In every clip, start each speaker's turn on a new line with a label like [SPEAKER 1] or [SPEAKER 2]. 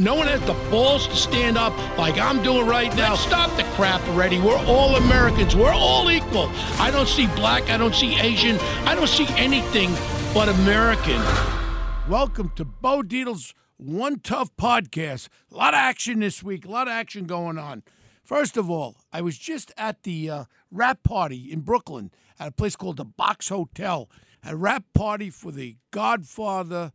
[SPEAKER 1] No one has the balls to stand up like I'm doing right now. Stop the crap already. We're all Americans. We're all equal. I don't see black. I don't see Asian. I don't see anything but American. Welcome to Bo Dietl's One Tough Podcast. A lot of action this week. A lot of action going on. First of all, I was just at the uh, rap party in Brooklyn at a place called the Box Hotel. A rap party for the Godfather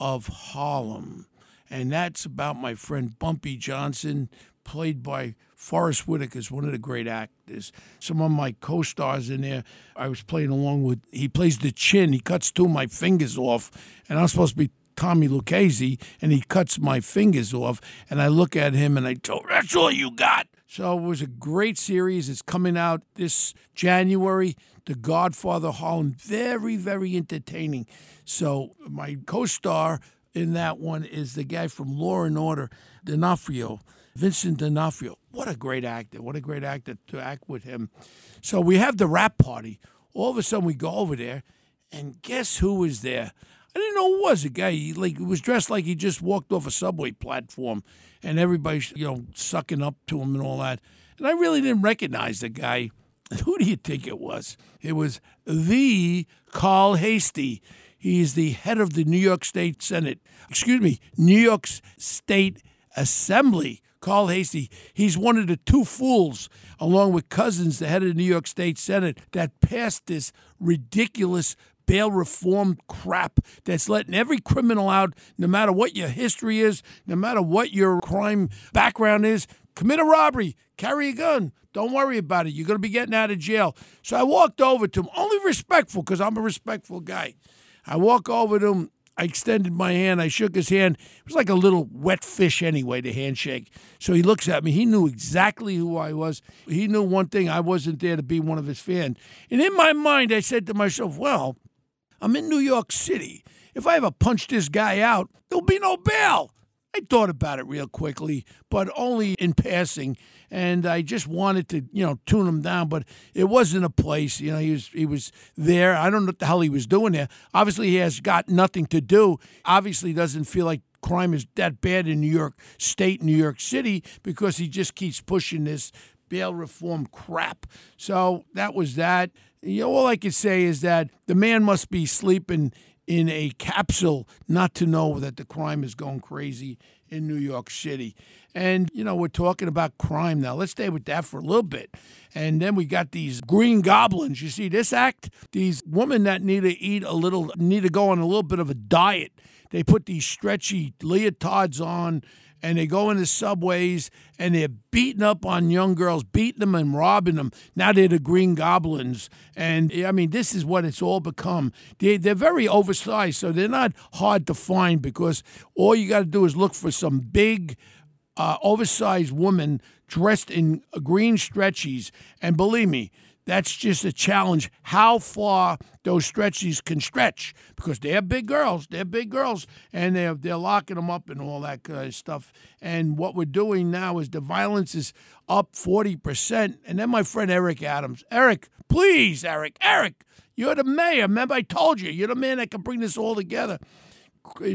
[SPEAKER 1] of Harlem and that's about my friend Bumpy Johnson, played by Forest Whitaker, is one of the great actors. Some of my co-stars in there, I was playing along with. He plays the chin. He cuts two of my fingers off, and I'm supposed to be Tommy Lucchese, and he cuts my fingers off. And I look at him and I told, "That's all you got." So it was a great series. It's coming out this January. The Godfather Harlem, very, very entertaining. So my co-star in that one is the guy from Law and Order, D'Onofrio, Vincent D'Onofrio. What a great actor! What a great actor to act with him. So we have the rap party. All of a sudden, we go over there, and guess who was there? I didn't know who was. A guy he like was dressed like he just walked off a subway platform, and everybody's you know sucking up to him and all that. And I really didn't recognize the guy. Who do you think it was? It was the Carl Heastie. He's the head of the New York State Senate, excuse me, New York State Assembly. Carl Heastie. He's one of the two fools, along with Cousins, the head of the New York State Senate, that passed this ridiculous bail reform crap that's letting every criminal out, no matter what your history is, no matter what your crime background is. Commit a robbery, carry a gun. Don't worry about it. You're going to be getting out of jail. So I walked over to him, only respectful because I'm a respectful guy. I walk over to him. I extended my hand. I shook his hand. It was like a little wet fish anyway, the handshake. So he looks at me. He knew exactly who I was. He knew one thing I wasn't there to be one of his fans. And in my mind, I said to myself, well, I'm in New York City. If I ever punch this guy out, there'll be no bail. I thought about it real quickly, but only in passing. And I just wanted to, you know, tune him down, but it wasn't a place. You know, he was he was there. I don't know what the hell he was doing there. Obviously, he has got nothing to do. Obviously, doesn't feel like crime is that bad in New York State, New York City, because he just keeps pushing this bail reform crap. So that was that. You know, all I could say is that the man must be sleeping in a capsule not to know that the crime is going crazy in New York City. And, you know, we're talking about crime now. Let's stay with that for a little bit. And then we got these green goblins. You see this act? These women that need to eat a little, need to go on a little bit of a diet. They put these stretchy leotards on and they go into subways and they're beating up on young girls, beating them and robbing them. Now they're the Green Goblins. And I mean, this is what it's all become. They, they're very oversized, so they're not hard to find because all you got to do is look for some big, uh, oversized woman dressed in green stretchies. And believe me, that's just a challenge how far those stretchies can stretch because they're big girls. They're big girls, and they're they're locking them up and all that kind of stuff. And what we're doing now is the violence is up forty percent. And then my friend Eric Adams, Eric, please, Eric, Eric, you're the mayor. Remember, I told you, you're the man that can bring this all together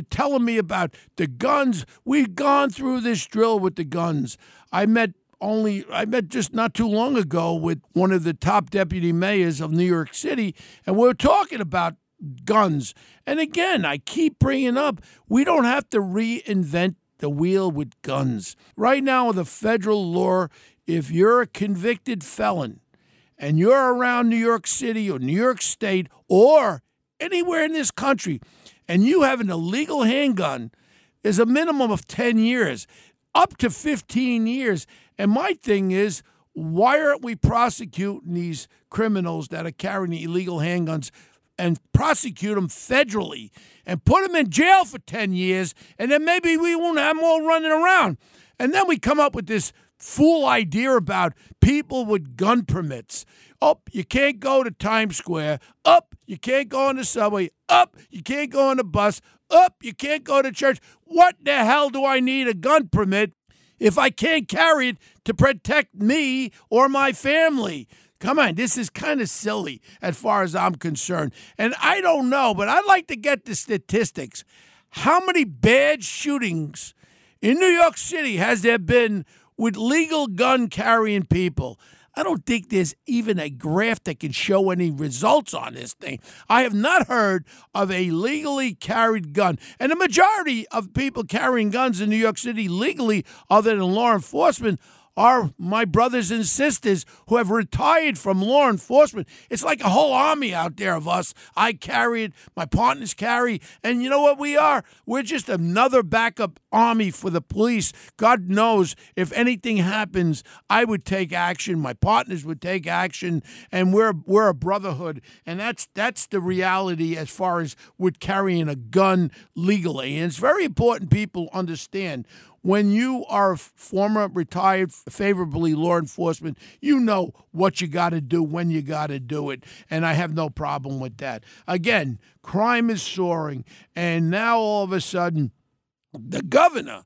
[SPEAKER 1] telling me about the guns. We've gone through this drill with the guns. I met only I met just not too long ago with one of the top deputy mayors of New York City, and we are talking about guns. And again, I keep bringing up we don't have to reinvent the wheel with guns. Right now, the federal law, if you're a convicted felon and you're around New York City or New York State or anywhere in this country, and you have an illegal handgun, is a minimum of 10 years, up to 15 years. And my thing is, why aren't we prosecuting these criminals that are carrying illegal handguns and prosecute them federally and put them in jail for 10 years, and then maybe we won't have them all running around. And then we come up with this fool idea about people with gun permits. Up, you can't go to Times Square. Up, you can't go on the subway. Up, you can't go on the bus. Up, you can't go to church. What the hell do I need a gun permit if I can't carry it to protect me or my family? Come on, this is kind of silly as far as I'm concerned. And I don't know, but I'd like to get the statistics. How many bad shootings in New York City has there been with legal gun carrying people? I don't think there's even a graph that can show any results on this thing. I have not heard of a legally carried gun. And the majority of people carrying guns in New York City legally, other than law enforcement, are my brothers and sisters who have retired from law enforcement. It's like a whole army out there of us. I carry it, my partners carry, and you know what we are? We're just another backup army for the police. God knows if anything happens, I would take action, my partners would take action, and we're we're a brotherhood. And that's that's the reality as far as with carrying a gun legally. And it's very important people understand when you are a former retired favorably law enforcement, you know what you got to do when you got to do it. And I have no problem with that. Again, crime is soaring. And now all of a sudden, the governor,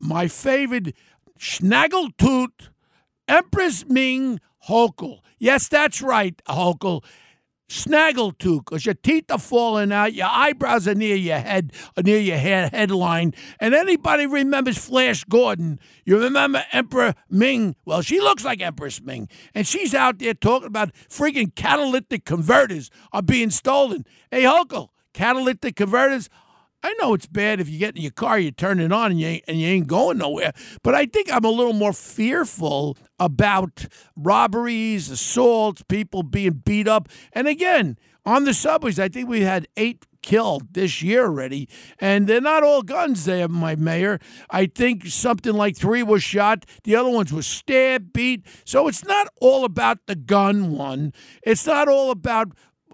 [SPEAKER 1] my favorite Snaggletooth, Empress Ming Hochul. Yes, that's right, Hochul snaggletooth because your teeth are falling out, your eyebrows are near your head, uh, near your head headline. And anybody remembers Flash Gordon? You remember Emperor Ming? Well, she looks like Empress Ming, and she's out there talking about freaking catalytic converters are being stolen. Hey, Hochul, catalytic converters I know it's bad if you get in your car, you turn it on, and you ain't, and you ain't going nowhere. But I think I'm a little more fearful about robberies, assaults, people being beat up. And again, on the subways, I think we had eight killed this year already, and they're not all guns there, my mayor. I think something like three was shot, the other ones were stabbed, beat. So it's not all about the gun one. It's not all about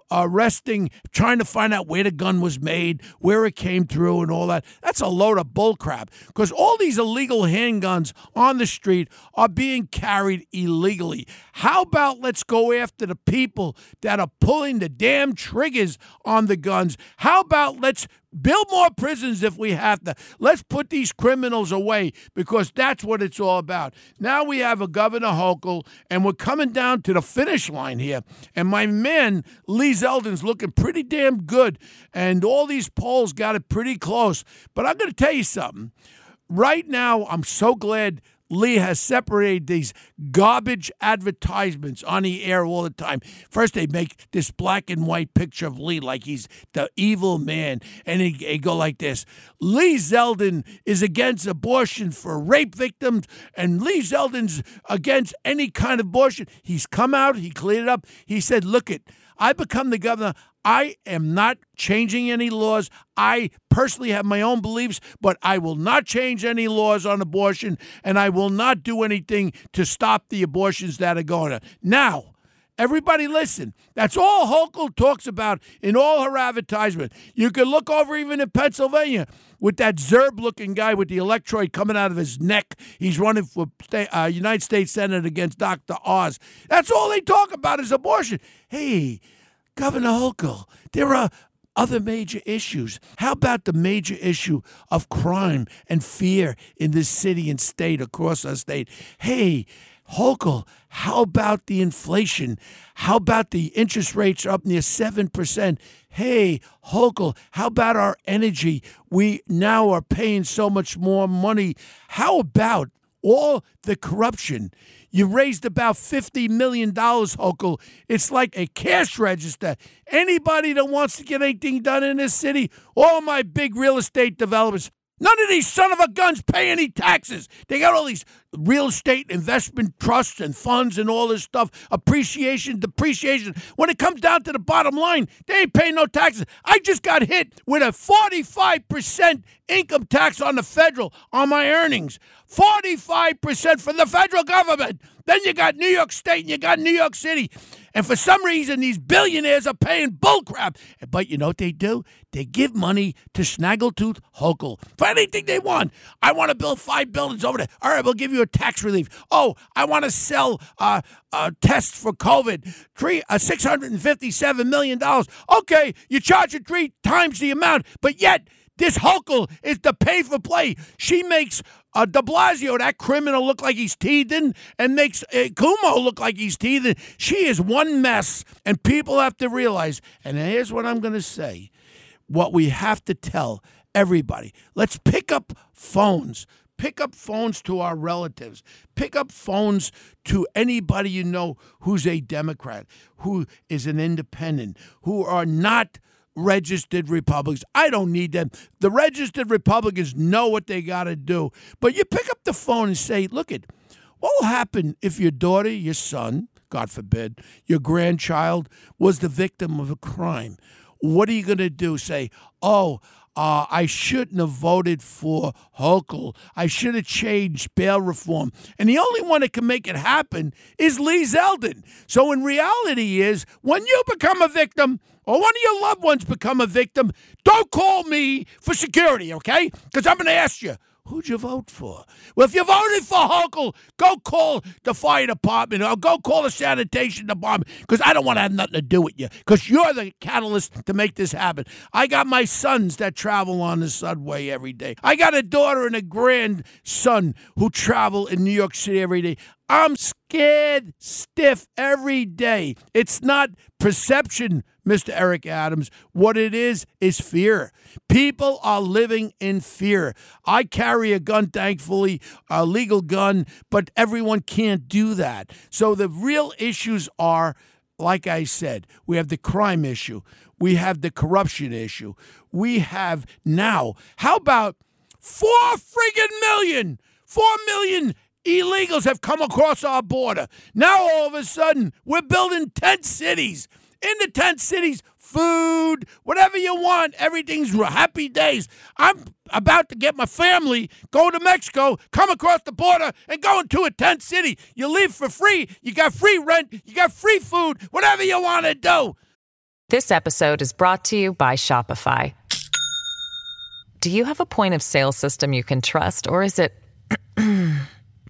[SPEAKER 1] Uh, arresting, trying to find out where the gun was made, where it came through, and all that. That's a load of bullcrap because all these illegal handguns on the street are being carried illegally. How about let's go after the people that are pulling the damn triggers on the guns? How about let's Build more prisons if we have to. Let's put these criminals away because that's what it's all about. Now we have a Governor Hochul, and we're coming down to the finish line here. And my man, Lee Zeldin's looking pretty damn good. And all these polls got it pretty close. But I'm going to tell you something. Right now, I'm so glad Lee has separated these garbage advertisements on the air all the time. First, they make this black and white picture of Lee like he's the evil man, and they, they go like this Lee Zeldin is against abortion for rape victims, and Lee Zeldin's against any kind of abortion. He's come out, he cleared it up. He said, Look it, I become the governor. I am not changing any laws. I personally have my own beliefs, but I will not change any laws on abortion, and I will not do anything to stop the abortions that are going on. Now, Everybody listen. That's all Hochul talks about in all her advertisement. You can look over even in Pennsylvania with that Zerb looking guy with the electrode coming out of his neck. He's running for uh, United States Senate against Dr. Oz. That's all they talk about is abortion. Hey, Governor Hochul, there are other major issues. How about the major issue of crime and fear in this city and state, across our state? Hey, Hochul, how about the inflation? How about the interest rates up near 7%? Hey, Hochul, how about our energy? We now are paying so much more money. How about all the corruption? You raised about $50 million, Hochul. It's like a cash register. Anybody that wants to get anything done in this city, all my big real estate developers, None of these son of a guns pay any taxes. They got all these real estate investment trusts and funds and all this stuff, appreciation, depreciation. When it comes down to the bottom line, they ain't paying no taxes. I just got hit with a 45% income tax on the federal on my earnings. 45% from the federal government. Then you got New York State and you got New York City. And for some reason, these billionaires are paying bullcrap. But you know what they do? They give money to Snaggletooth Hochul for anything they want. I want to build five buildings over there. All right, we'll give you a tax relief. Oh, I want to sell uh, uh, tests for COVID. Three, uh, $657 million. Okay, you charge it three times the amount, but yet this Hochul is the pay for play. She makes uh, de Blasio, that criminal, look like he's teething and makes uh, Cuomo look like he's teething. She is one mess, and people have to realize, and here's what I'm going to say what we have to tell everybody. Let's pick up phones. Pick up phones to our relatives. Pick up phones to anybody you know who's a Democrat, who is an independent, who are not registered Republicans. I don't need them. The registered Republicans know what they got to do. But you pick up the phone and say, look it, what will happen if your daughter, your son, God forbid, your grandchild was the victim of a crime? What are you going to do? Say, oh, uh, I shouldn't have voted for Hochul. I should have changed bail reform. And the only one that can make it happen is Lee Zeldin. So in reality is when you become a victim or one of your loved ones become a victim, don't call me for security, okay? Because I'm going to ask you, Who'd you vote for? Well, if you voted for Hochul, go call the fire department or go call the sanitation department because I don't want to have nothing to do with you because you're the catalyst to make this happen. I got my sons that travel on the subway every day. I got a daughter and a grandson who travel in New York City every day. I'm scared stiff every day. It's not perception, Mr. Eric Adams. What it is, is fear. People are living in fear. I carry a gun, thankfully, a legal gun, but everyone can't do that. So the real issues are, like I said, we have the crime issue, we have the corruption issue, we have now, how about four friggin' million? Four million illegals have come across our border. Now all of a sudden, we're building tent cities. In the tent cities, food, whatever you want, everything's happy days. I'm about to get my family, go to Mexico, come across the border, and go into a tent city. You live for free, you got free rent, you got free food, whatever you want to do.
[SPEAKER 2] This episode is brought to you by Shopify. Do you have a point of sale system you can trust, or is it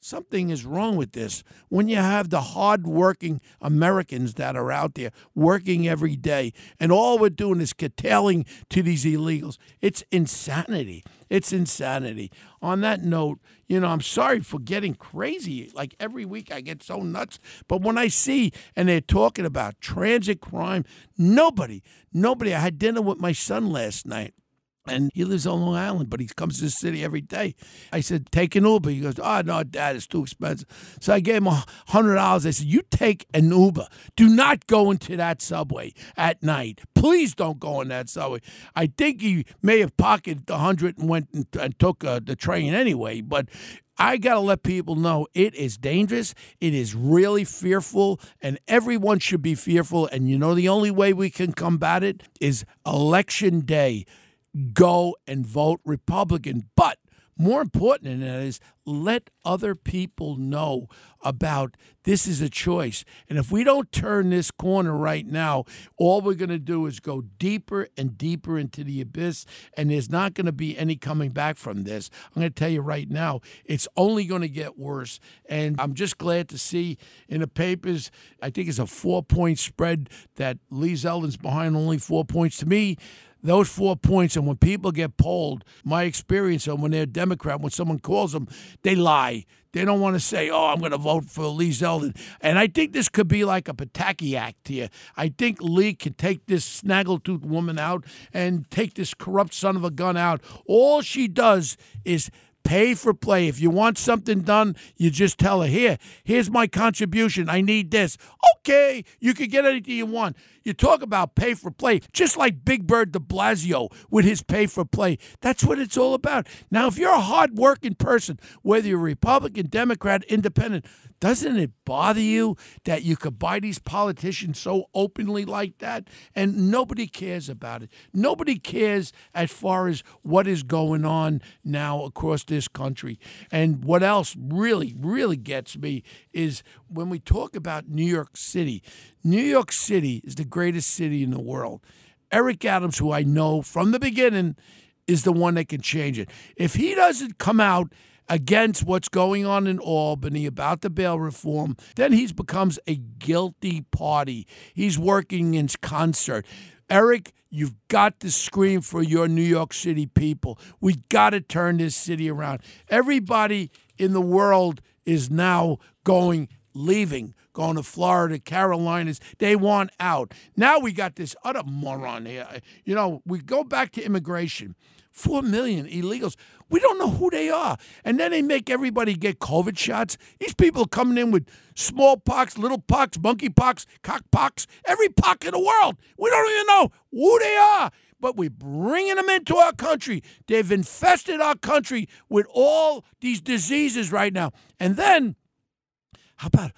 [SPEAKER 1] Something is wrong with this. When you have the hardworking Americans that are out there working every day, and all we're doing is curtailing to these illegals, it's insanity. It's insanity. On that note, you know, I'm sorry for getting crazy. Like every week I get so nuts. But when I see and they're talking about transit crime, nobody, nobody, I had dinner with my son last night and he lives on Long Island, but he comes to the city every day. I said, take an Uber. He goes, oh, no, Dad, it's too expensive. So I gave him a $100. I said, you take an Uber. Do not go into that subway at night. Please don't go in that subway. I think he may have pocketed the 100 and went and, and took uh, the train anyway, but I got to let people know it is dangerous. It is really fearful, and everyone should be fearful. And you know, the only way we can combat it is election day go and vote Republican. But more important than that is let other people know about this is a choice. And if we don't turn this corner right now, all we're going to do is go deeper and deeper into the abyss, and there's not going to be any coming back from this. I'm going to tell you right now, it's only going to get worse. And I'm just glad to see in the papers, I think it's a four point spread that Lee Zeldin's behind only four points. To me, those four points, and when people get polled, my experience of when they're Democrat, when someone calls them, they lie. They don't want to say, oh, I'm going to vote for Lee Zeldin. And I think this could be like a Pataki Act here. I think Lee could take this snaggletooth woman out and take this corrupt son of a gun out. All she does is pay for play. If you want something done, you just tell her, here, here's my contribution. I need this. Okay, you can get anything you want. You talk about pay for play, just like Big Bird de Blasio with his pay for play. That's what it's all about. Now, if you're a hard-working person, whether you're Republican, Democrat, Independent, doesn't it bother you that you could buy these politicians so openly like that and nobody cares about it? Nobody cares as far as what is going on now across this country. And what else really, really gets me is when we talk about New York City. New York City is the greatest city in the world. Eric Adams, who I know from the beginning, is the one that can change it. If he doesn't come out against what's going on in Albany about the bail reform, then he becomes a guilty party. He's working in concert. Eric, you've got to scream for your New York City people. We've got to turn this city around. Everybody in the world is now going, leaving, going to Florida, Carolinas. They want out. Now we got this other moron here. You know, we go back to immigration. Four million illegals. We don't know who they are. And then they make everybody get COVID shots. These people coming in with smallpox, little pox, monkeypox, cockpox, every pox in the world. We don't even know who they are. But we're bringing them into our country. They've infested our country with all these diseases right now. And then, how about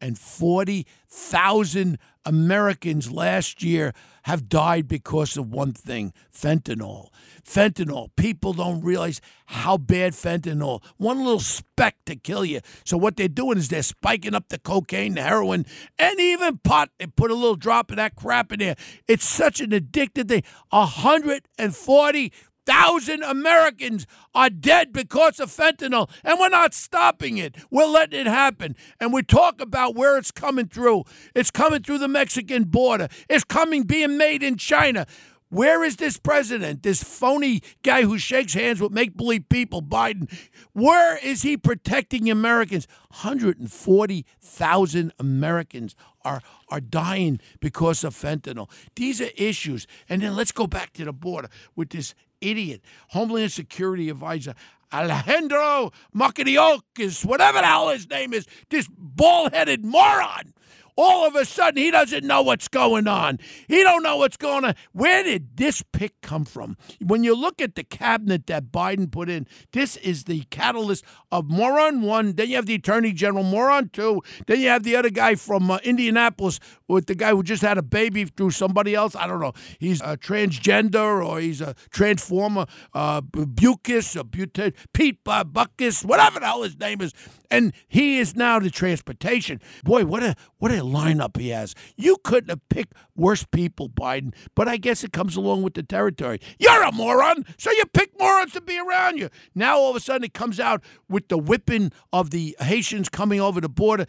[SPEAKER 1] 140,000 Americans last year have died because of one thing fentanyl. Fentanyl. People don't realize how bad fentanyl. One little speck to kill you. So what they're doing is they're spiking up the cocaine, the heroin, and even pot. They put a little drop of that crap in there. It's such an addictive thing. 140 thousand Americans are dead because of fentanyl, and we're not stopping it. We're letting it happen. And we talk about where it's coming through. It's coming through the Mexican border. It's coming being made in China. Where is this president, this phony guy who shakes hands with make believe people, Biden? Where is he protecting Americans? 140,000 Americans are, are dying because of fentanyl. These are issues. And then let's go back to the border with this idiot Homeland Security advisor. Alejandro Mayorkas, whatever the hell his name is, this bald headed moron all of a sudden he doesn't know what's going on. He don't know what's going on. Where did this pick come from? When you look at the cabinet that Biden put in, this is the catalyst of moron one. Then you have the attorney general, moron two. Then you have the other guy from uh, Indianapolis with the guy who just had a baby through somebody else. I don't know. He's a transgender or he's a transformer. Uh, Bucus, or Pete Buckus, whatever the hell his name is and he is now the transportation. Boy, what a what a lineup he has. You couldn't have picked worse people, Biden. But I guess it comes along with the territory. You're a moron, so you pick morons to be around you. Now all of a sudden it comes out with the whipping of the Haitians coming over the border.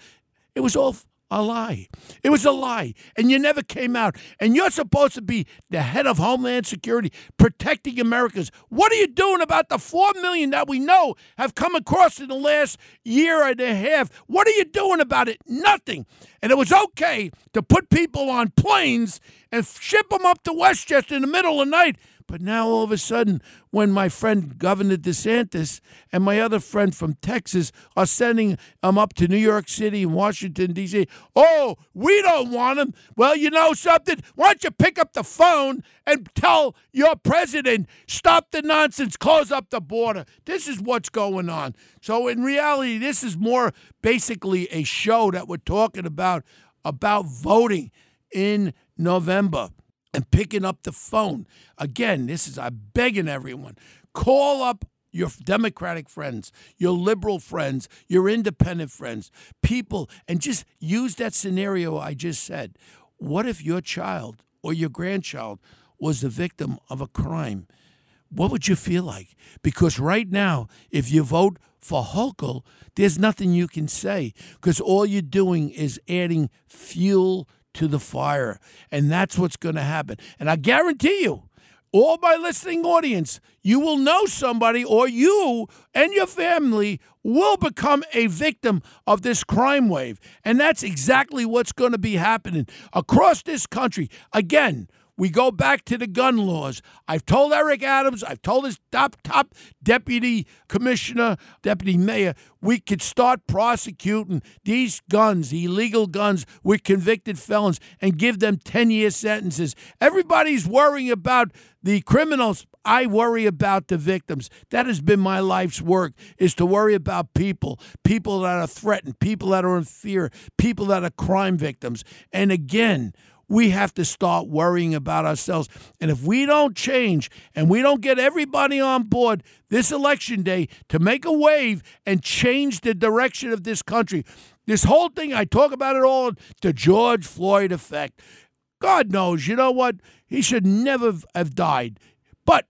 [SPEAKER 1] It was all a lie. It was a lie. And you never came out. And you're supposed to be the head of Homeland Security, protecting Americans. What are you doing about the 4 million that we know have come across in the last year and a half? What are you doing about it? Nothing. And it was okay to put people on planes and ship them up to Westchester in the middle of the night but now all of a sudden, when my friend Governor DeSantis and my other friend from Texas are sending them up to New York City and Washington, D.C., oh, we don't want them. Well, you know something? Why don't you pick up the phone and tell your president, stop the nonsense, close up the border? This is what's going on. So, in reality, this is more basically a show that we're talking about about voting in November and picking up the phone. Again, this is, I'm begging everyone, call up your Democratic friends, your liberal friends, your independent friends, people, and just use that scenario I just said. What if your child or your grandchild was the victim of a crime? What would you feel like? Because right now, if you vote for Hochul, there's nothing you can say because all you're doing is adding fuel to the fire. And that's what's going to happen. And I guarantee you, all my listening audience, you will know somebody, or you and your family will become a victim of this crime wave. And that's exactly what's going to be happening across this country. Again, we go back to the gun laws. I've told Eric Adams, I've told his top top deputy commissioner, deputy mayor, we could start prosecuting these guns, illegal guns with convicted felons and give them 10-year sentences. Everybody's worrying about the criminals. I worry about the victims. That has been my life's work is to worry about people, people that are threatened, people that are in fear, people that are crime victims. And again, we have to start worrying about ourselves. And if we don't change and we don't get everybody on board this election day to make a wave and change the direction of this country, this whole thing, I talk about it all, the George Floyd effect. God knows, you know what? He should never have died. But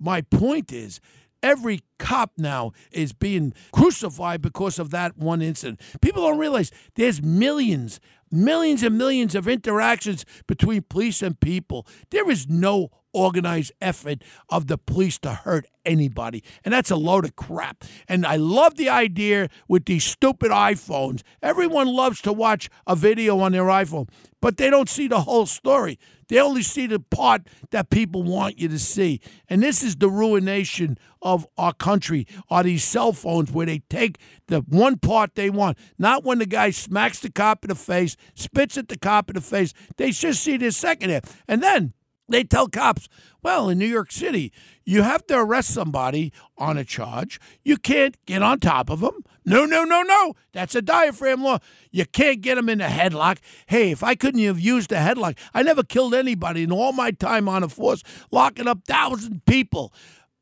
[SPEAKER 1] my point is, every cop now is being crucified because of that one incident. People don't realize there's millions millions and millions of interactions between police and people. There is no organized effort of the police to hurt anybody. And that's a load of crap. And I love the idea with these stupid iPhones. Everyone loves to watch a video on their iPhone, but they don't see the whole story. They only see the part that people want you to see. And this is the ruination of our country are these cell phones where they take the one part they want. Not when the guy smacks the cop in the face, spits at the cop in the face. They just see the second half. And then they tell cops, well, in New York City, you have to arrest somebody on a charge. You can't get on top of them. No, no, no, no. That's a diaphragm law. You can't get them in a headlock. Hey, if I couldn't have used a headlock, I never killed anybody in all my time on a force, locking up thousand people.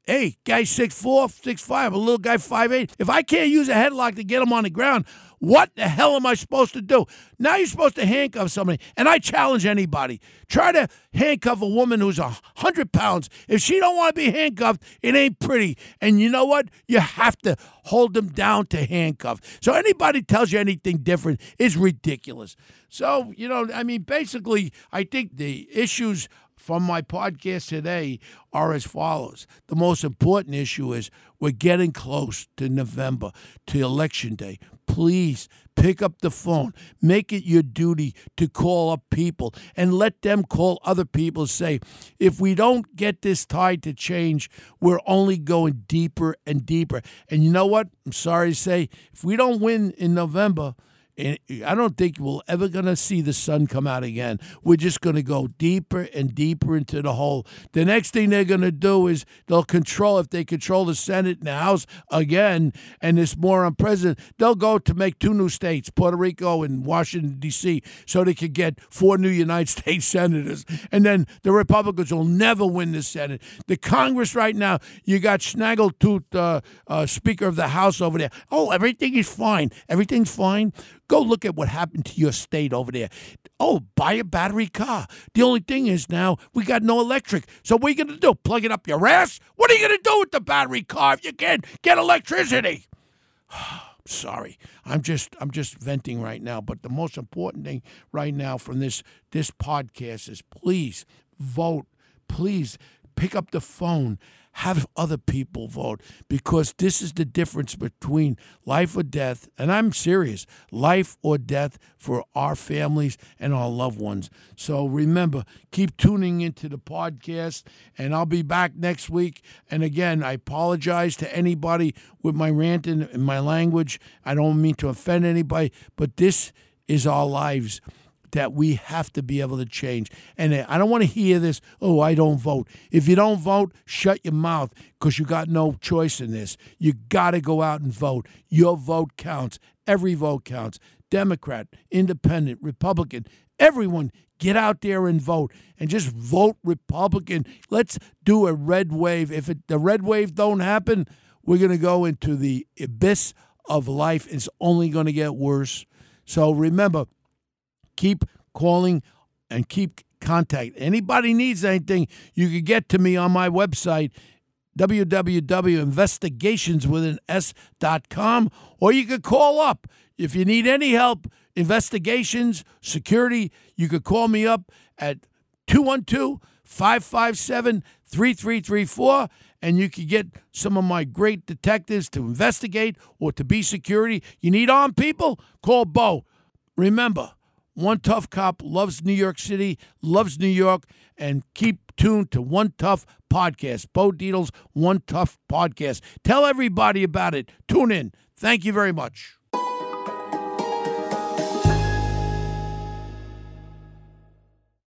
[SPEAKER 1] Hey, guy six four, six five, a little guy five eight. If I can't use a headlock to get him on the ground, what the hell am I supposed to do? Now you're supposed to handcuff somebody, and I challenge anybody. Try to handcuff a woman who's a hundred pounds. If she don't want to be handcuffed, it ain't pretty. And you know what? You have to hold them down to handcuff. So anybody tells you anything different is ridiculous. So you know, I mean, basically, I think the issues from my podcast today are as follows. The most important issue is we're getting close to November, to Election Day. Please pick up the phone. Make it your duty to call up people and let them call other people. Say, if we don't get this tide to change, we're only going deeper and deeper. And you know what? I'm sorry to say, if we don't win in November, I don't think we're ever going to see the sun come out again. We're just going to go deeper and deeper into the hole. The next thing they're going to do is they'll control, if they control the Senate and the House again, and this moron president, they'll go to make two new states, Puerto Rico and Washington, D.C., so they could get four new United States senators. And then the Republicans will never win the Senate. The Congress right now, you got Snaggletooth, uh, uh, Speaker of the House over there. Oh, everything is fine. Everything's fine. Go look at what happened to your state over there. Oh, buy a battery car. The only thing is now we got no electric. So what are you going to do? Plug it up your ass? What are you going to do with the battery car if you can't get electricity? Sorry, I'm just I'm just venting right now. But the most important thing right now from this this podcast is please vote. Please pick up the phone have other people vote because this is the difference between life or death. And I'm serious life or death for our families and our loved ones. So remember, keep tuning into the podcast, and I'll be back next week. And again, I apologize to anybody with my rant and my language. I don't mean to offend anybody, but this is our lives that we have to be able to change. And I don't want to hear this, oh, I don't vote. If you don't vote, shut your mouth because you got no choice in this. You got to go out and vote. Your vote counts. Every vote counts. Democrat, Independent, Republican, everyone get out there and vote and just vote Republican. Let's do a red wave. If it, the red wave don't happen, we're going to go into the abyss of life. It's only going to get worse. So remember, keep calling and keep contact. Anybody needs anything, you can get to me on my website, www.investigationswithan.s.com, or you could call up. If you need any help, investigations, security, you could call me up at 212 557 3334 and you could get some of my great detectives to investigate or to be security. You need armed people? Call Bo. Remember, One Tough Cop loves New York City, loves New York, and keep tuned to One Tough Podcast. Bo Dietl's One Tough Podcast. Tell everybody about it. Tune in. Thank you very much.